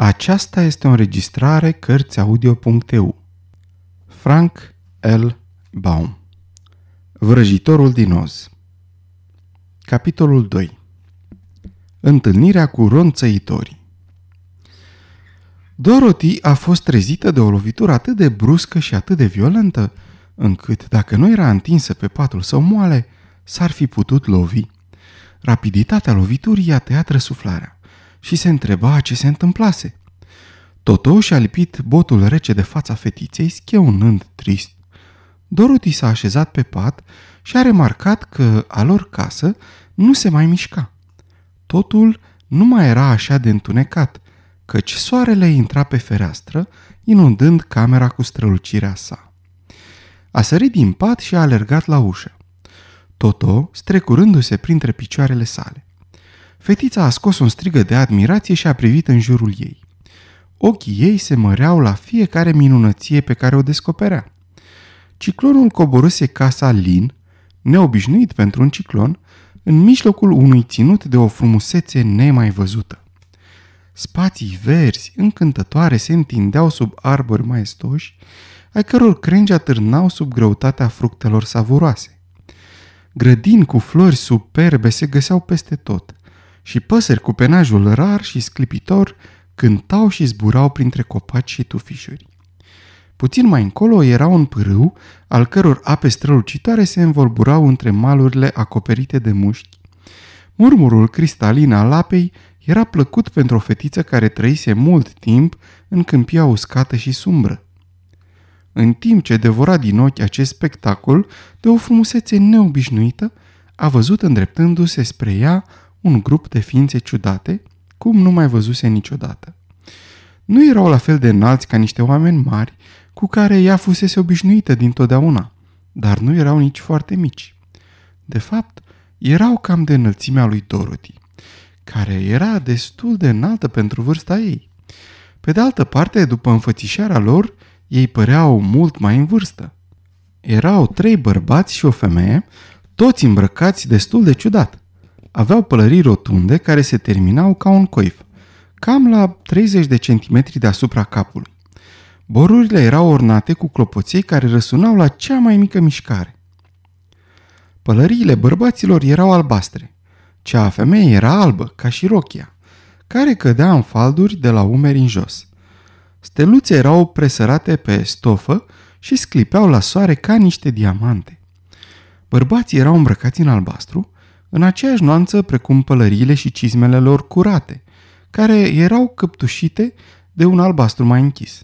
Aceasta este o înregistrare Cărțiaudio.eu Frank L. Baum. Vrăjitorul din Oz. Capitolul 2 Întâlnirea cu ronțăitorii. Dorothy a fost trezită de o lovitură atât de bruscă și atât de violentă, încât, dacă nu era întinsă pe patul său moale, s-ar fi putut lovi. Rapiditatea loviturii i-a tăiat răsuflarea și se întreba ce se întâmplase. Toto și-a lipit botul rece de fața fetiței, scheunând trist. Dorothy s-a așezat pe pat și a remarcat că a lor casă nu se mai mișca. Totul nu mai era așa de întunecat, căci soarele intra pe fereastră, inundând camera cu strălucirea sa. A sărit din pat și a alergat la ușă. Toto strecurându-se printre picioarele sale. Fetița a scos un strigă de admirație și a privit în jurul ei. Ochii ei se măreau la fiecare minunăție pe care o descoperea. Ciclonul coborâse casa Lin, neobișnuit pentru un ciclon, în mijlocul unui ținut de o frumusețe nemai văzută. Spații verzi, încântătoare, se întindeau sub arbori maestoși, ai căror crengi atârnau sub greutatea fructelor savuroase. Grădini cu flori superbe se găseau peste tot și păsări cu penajul rar și sclipitor cântau și zburau printre copaci și tufișuri. Puțin mai încolo era un pârâu, al căror ape strălucitoare se învolburau între malurile acoperite de mușchi. Murmurul cristalin al apei era plăcut pentru o fetiță care trăise mult timp în câmpia uscată și sumbră. În timp ce devora din ochi acest spectacol de o frumusețe neobișnuită, a văzut îndreptându-se spre ea un grup de ființe ciudate, cum nu mai văzuse niciodată. Nu erau la fel de înalți ca niște oameni mari, cu care ea fusese obișnuită dintotdeauna, dar nu erau nici foarte mici. De fapt, erau cam de înălțimea lui Dorothy, care era destul de înaltă pentru vârsta ei. Pe de altă parte, după înfățișarea lor, ei păreau mult mai în vârstă. Erau trei bărbați și o femeie, toți îmbrăcați destul de ciudat. Aveau pălării rotunde care se terminau ca un coif, cam la 30 de centimetri deasupra capului. Borurile erau ornate cu clopoței care răsunau la cea mai mică mișcare. Pălăriile bărbaților erau albastre, cea a femeii era albă, ca și rochia, care cădea în falduri de la umeri în jos. Steluțe erau presărate pe stofă și sclipeau la soare ca niște diamante. Bărbații erau îmbrăcați în albastru, în aceeași nuanță precum pălăriile și cizmele lor curate, care erau căptușite de un albastru mai închis.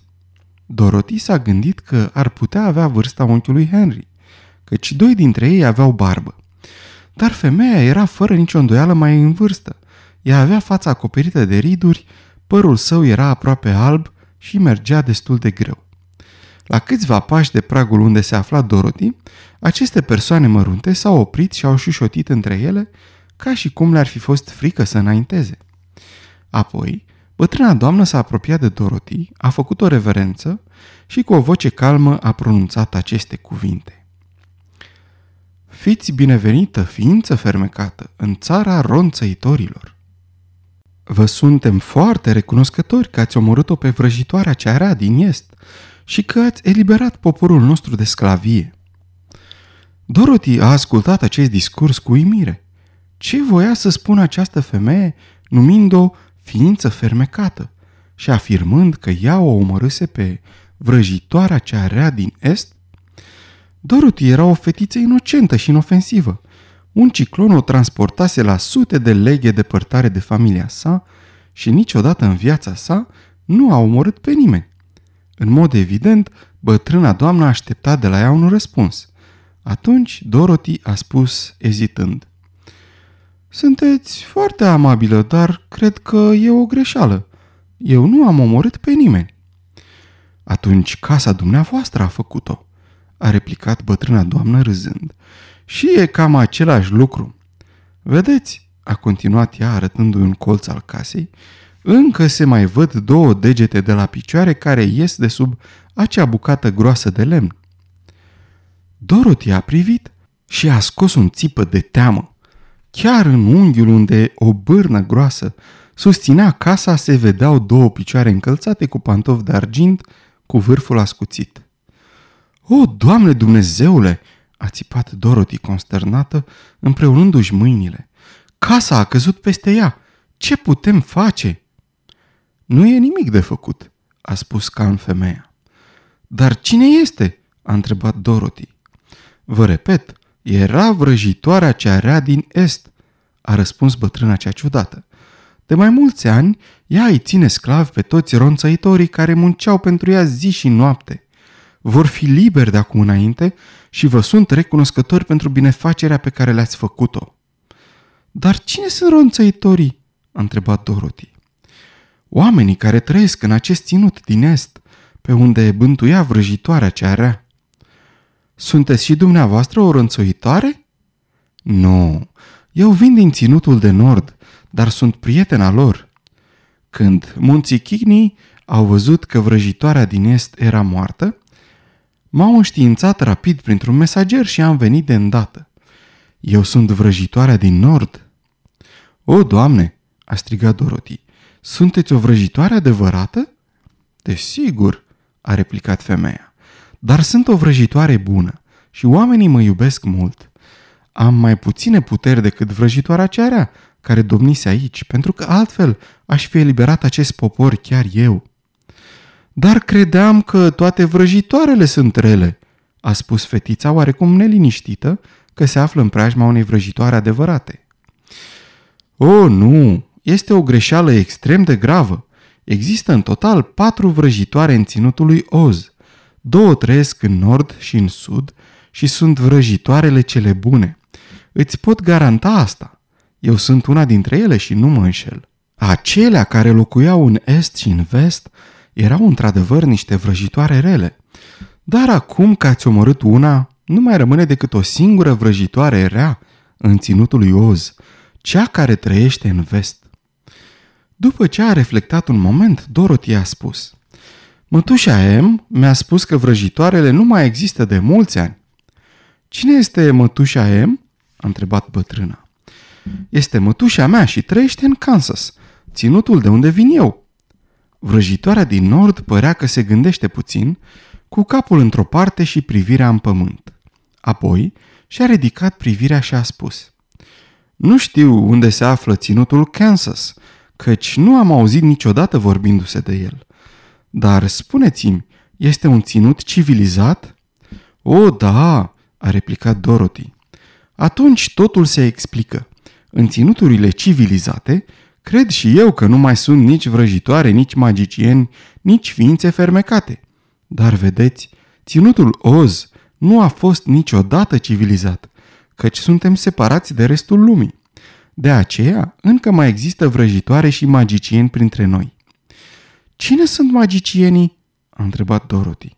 Dorothy s-a gândit că ar putea avea vârsta unchiului Henry, căci doi dintre ei aveau barbă. Dar femeia era fără nicio îndoială mai în vârstă. Ea avea fața acoperită de riduri, părul său era aproape alb și mergea destul de greu. La câțiva pași de pragul unde se afla Dorothy, aceste persoane mărunte s-au oprit și au șușotit între ele ca și cum le-ar fi fost frică să înainteze. Apoi, bătrâna doamnă s-a apropiat de Dorothy, a făcut o reverență și cu o voce calmă a pronunțat aceste cuvinte. Fiți binevenită, ființă fermecată, în țara ronțăitorilor. Vă suntem foarte recunoscători că ați omorât-o pe vrăjitoarea cea era din est și că ați eliberat poporul nostru de sclavie. Dorothy a ascultat acest discurs cu uimire. Ce voia să spună această femeie numind-o ființă fermecată și afirmând că ea o omorâse pe vrăjitoarea cea rea din est? Dorothy era o fetiță inocentă și inofensivă. Un ciclon o transportase la sute de leghe depărtare de familia sa și niciodată în viața sa nu a omorât pe nimeni. În mod evident, bătrâna doamnă aștepta de la ea un răspuns. Atunci Dorothy a spus ezitând. Sunteți foarte amabilă, dar cred că e o greșeală. Eu nu am omorât pe nimeni. Atunci casa dumneavoastră a făcut-o, a replicat bătrâna doamnă râzând. Și e cam același lucru. Vedeți, a continuat ea arătându-i un colț al casei, încă se mai văd două degete de la picioare care ies de sub acea bucată groasă de lemn. Dorothy a privit și a scos un țipă de teamă. Chiar în unghiul unde o bârnă groasă susținea casa, se vedeau două picioare încălțate cu pantofi de argint, cu vârful ascuțit. O, Doamne Dumnezeule!" a țipat Dorothy consternată, împreunându-și mâinile. Casa a căzut peste ea. Ce putem face?" Nu e nimic de făcut," a spus Can femeia. Dar cine este?" a întrebat Dorothy. Vă repet, era vrăjitoarea cea rea din est, a răspuns bătrâna cea ciudată. De mai mulți ani, ea îi ține sclavi pe toți ronțăitorii care munceau pentru ea zi și noapte. Vor fi liberi de acum înainte și vă sunt recunoscători pentru binefacerea pe care le-ați făcut-o. Dar cine sunt ronțăitorii? a întrebat Dorothy. Oamenii care trăiesc în acest ținut din est, pe unde bântuia vrăjitoarea cea rea. Sunteți și dumneavoastră o rânțoitoare? Nu, eu vin din ținutul de nord, dar sunt prietena lor. Când munții Chigni au văzut că vrăjitoarea din est era moartă, m-au înștiințat rapid printr-un mesager și am venit de îndată. Eu sunt vrăjitoarea din nord. O, Doamne, a strigat Dorothy, sunteți o vrăjitoare adevărată? Desigur, a replicat femeia dar sunt o vrăjitoare bună și oamenii mă iubesc mult. Am mai puține puteri decât vrăjitoarea cearea care domnise aici, pentru că altfel aș fi eliberat acest popor chiar eu. Dar credeam că toate vrăjitoarele sunt rele, a spus fetița oarecum neliniștită că se află în preajma unei vrăjitoare adevărate. O, nu, este o greșeală extrem de gravă. Există în total patru vrăjitoare în ținutul lui Oz. Două trăiesc în nord și în sud și sunt vrăjitoarele cele bune. Îți pot garanta asta. Eu sunt una dintre ele și nu mă înșel. Acelea care locuiau în est și în vest erau într-adevăr niște vrăjitoare rele. Dar acum că ați omorât una, nu mai rămâne decât o singură vrăjitoare rea în ținutul lui Oz, cea care trăiește în vest. După ce a reflectat un moment, Dorothy a spus – Mătușa M mi-a spus că vrăjitoarele nu mai există de mulți ani. Cine este mătușa M? a întrebat bătrâna. Este mătușa mea și trăiește în Kansas, ținutul de unde vin eu. Vrăjitoarea din nord părea că se gândește puțin, cu capul într-o parte și privirea în pământ. Apoi și-a ridicat privirea și a spus Nu știu unde se află ținutul Kansas, căci nu am auzit niciodată vorbindu-se de el. Dar spuneți-mi, este un ținut civilizat? O, da, a replicat Dorothy. Atunci totul se explică. În ținuturile civilizate, cred și eu că nu mai sunt nici vrăjitoare, nici magicieni, nici ființe fermecate. Dar vedeți, ținutul Oz nu a fost niciodată civilizat, căci suntem separați de restul lumii. De aceea, încă mai există vrăjitoare și magicieni printre noi. Cine sunt magicienii? a întrebat Dorothy.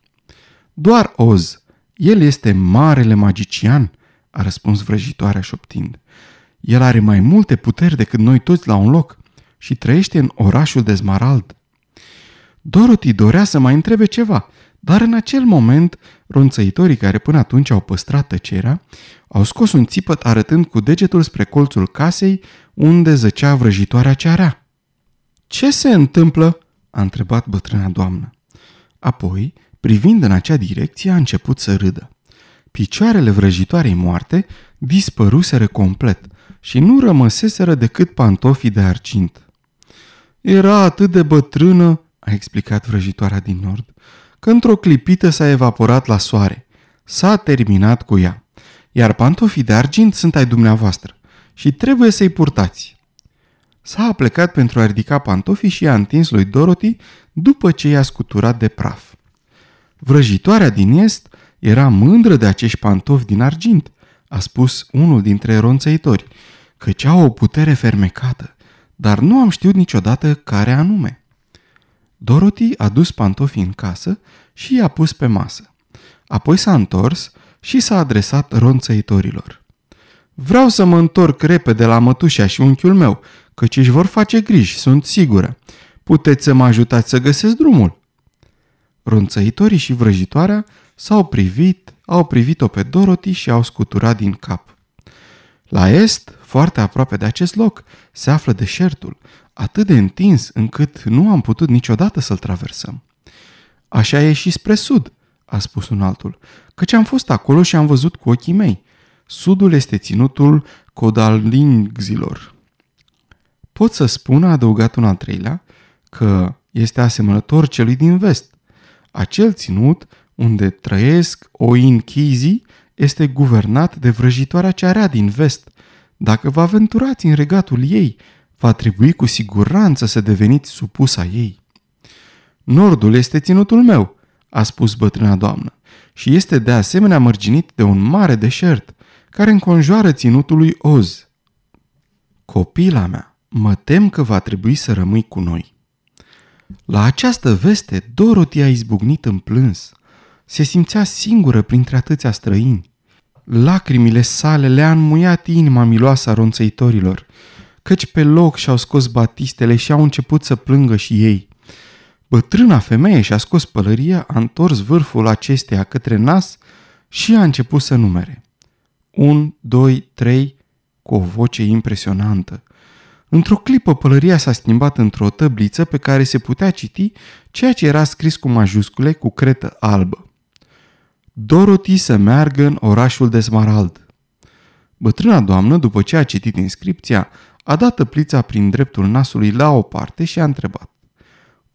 Doar Oz. El este marele magician, a răspuns vrăjitoarea șoptind. El are mai multe puteri decât noi toți la un loc și trăiește în orașul de Smarald. Dorothy dorea să mai întrebe ceva, dar în acel moment, ronțăitorii care până atunci au păstrat tăcerea, au scos un țipăt arătând cu degetul spre colțul casei unde zăcea vrăjitoarea cea rea. Ce se întâmplă?" a întrebat bătrâna doamnă. Apoi, privind în acea direcție, a început să râdă. Picioarele vrăjitoarei moarte dispăruseră complet și nu rămăseseră decât pantofii de argint. Era atât de bătrână, a explicat vrăjitoarea din nord, că într-o clipită s-a evaporat la soare. S-a terminat cu ea. Iar pantofii de argint sunt ai dumneavoastră și trebuie să-i purtați. S-a plecat pentru a ridica pantofii și i-a întins lui Dorothy după ce i-a scuturat de praf. Vrăjitoarea din est era mândră de acești pantofi din argint, a spus unul dintre ronțăitori, căci au o putere fermecată, dar nu am știut niciodată care anume. Dorothy a dus pantofii în casă și i-a pus pe masă. Apoi s-a întors și s-a adresat ronțăitorilor. Vreau să mă întorc repede la mătușa și unchiul meu, căci își vor face griji, sunt sigură. Puteți să mă ajutați să găsesc drumul. Ronțăitorii și vrăjitoarea s-au privit, au privit-o pe Dorothy și au scuturat din cap. La est, foarte aproape de acest loc, se află deșertul. atât de întins încât nu am putut niciodată să-l traversăm. Așa e și spre sud, a spus un altul, căci am fost acolo și am văzut cu ochii mei. Sudul este ținutul Codalingzilor. Pot să spun, a adăugat un al treilea, că este asemănător celui din vest. Acel ținut unde trăiesc Oinchizi este guvernat de vrăjitoarea cea rea din vest. Dacă vă aventurați în regatul ei, va trebui cu siguranță să deveniți supusa ei. Nordul este ținutul meu, a spus bătrâna doamnă, și este de asemenea mărginit de un mare deșert, care înconjoară ținutul lui Oz. Copila mea, mă tem că va trebui să rămâi cu noi. La această veste, Dorothy a izbucnit în plâns. Se simțea singură printre atâția străini. Lacrimile sale le-a înmuiat inima miloasă a ronțăitorilor, căci pe loc și-au scos batistele și au început să plângă și ei. Bătrâna femeie și-a scos pălăria, a întors vârful acesteia către nas și a început să numere. Un, doi, trei, cu o voce impresionantă. Într-o clipă pălăria s-a schimbat într-o tăbliță pe care se putea citi ceea ce era scris cu majuscule cu cretă albă. Dorothy să meargă în orașul de Smarald. Bătrâna doamnă, după ce a citit inscripția, a dat tăplița prin dreptul nasului la o parte și a întrebat.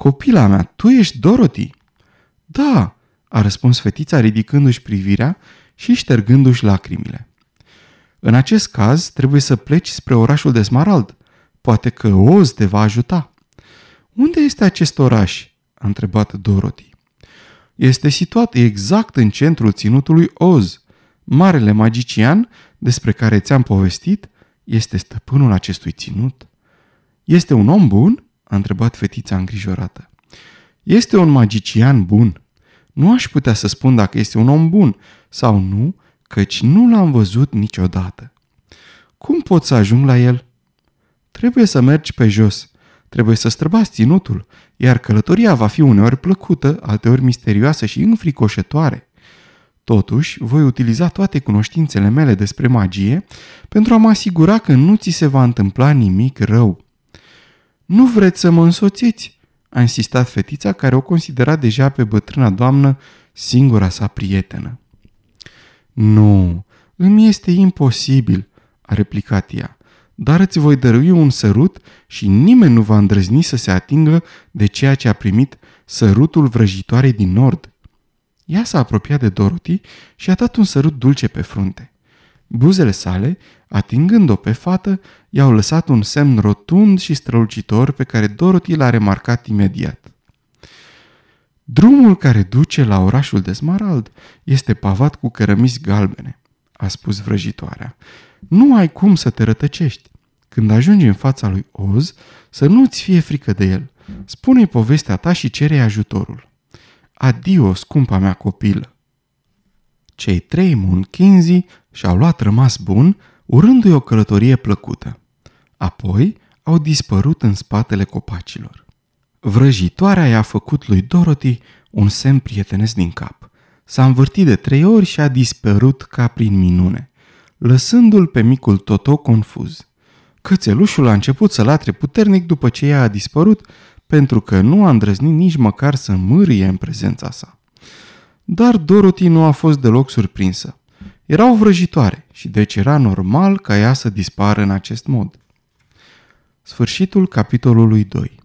Copila mea, tu ești Dorothy? Da, a răspuns fetița ridicându-și privirea și ștergându-și lacrimile. În acest caz, trebuie să pleci spre orașul de Smarald. Poate că Oz te va ajuta. Unde este acest oraș? a întrebat Dorothy. Este situat exact în centrul ținutului Oz. Marele magician, despre care ți-am povestit, este stăpânul acestui ținut. Este un om bun? A întrebat fetița îngrijorată. Este un magician bun. Nu aș putea să spun dacă este un om bun sau nu, căci nu l-am văzut niciodată. Cum pot să ajung la el? Trebuie să mergi pe jos. Trebuie să străbați ținutul, iar călătoria va fi uneori plăcută, alteori misterioasă și înfricoșătoare. Totuși, voi utiliza toate cunoștințele mele despre magie pentru a mă asigura că nu ți se va întâmpla nimic rău. Nu vreți să mă însoțiți?" a insistat fetița care o considera deja pe bătrâna doamnă singura sa prietenă. Nu, îmi este imposibil, a replicat ea, dar îți voi dărui un sărut și nimeni nu va îndrăzni să se atingă de ceea ce a primit sărutul vrăjitoarei din nord. Ea s-a apropiat de Dorothy și a dat un sărut dulce pe frunte. Buzele sale, atingând-o pe fată, i-au lăsat un semn rotund și strălucitor pe care Dorothy l-a remarcat imediat. Drumul care duce la orașul de Smarald este pavat cu cărămizi galbene, a spus vrăjitoarea. Nu ai cum să te rătăcești. Când ajungi în fața lui Oz, să nu-ți fie frică de el. Spune-i povestea ta și cere ajutorul. Adio, scumpa mea copilă! Cei trei munchinzi și-au luat rămas bun, urându-i o călătorie plăcută. Apoi au dispărut în spatele copacilor. Vrăjitoarea i-a făcut lui Dorothy un semn prietenesc din cap. S-a învârtit de trei ori și a dispărut ca prin minune, lăsându-l pe micul Toto confuz. Cățelușul a început să latre puternic după ce ea a dispărut, pentru că nu a îndrăznit nici măcar să mârie în prezența sa. Dar Dorothy nu a fost deloc surprinsă. Era o vrăjitoare și deci era normal ca ea să dispară în acest mod. Sfârșitul capitolului 2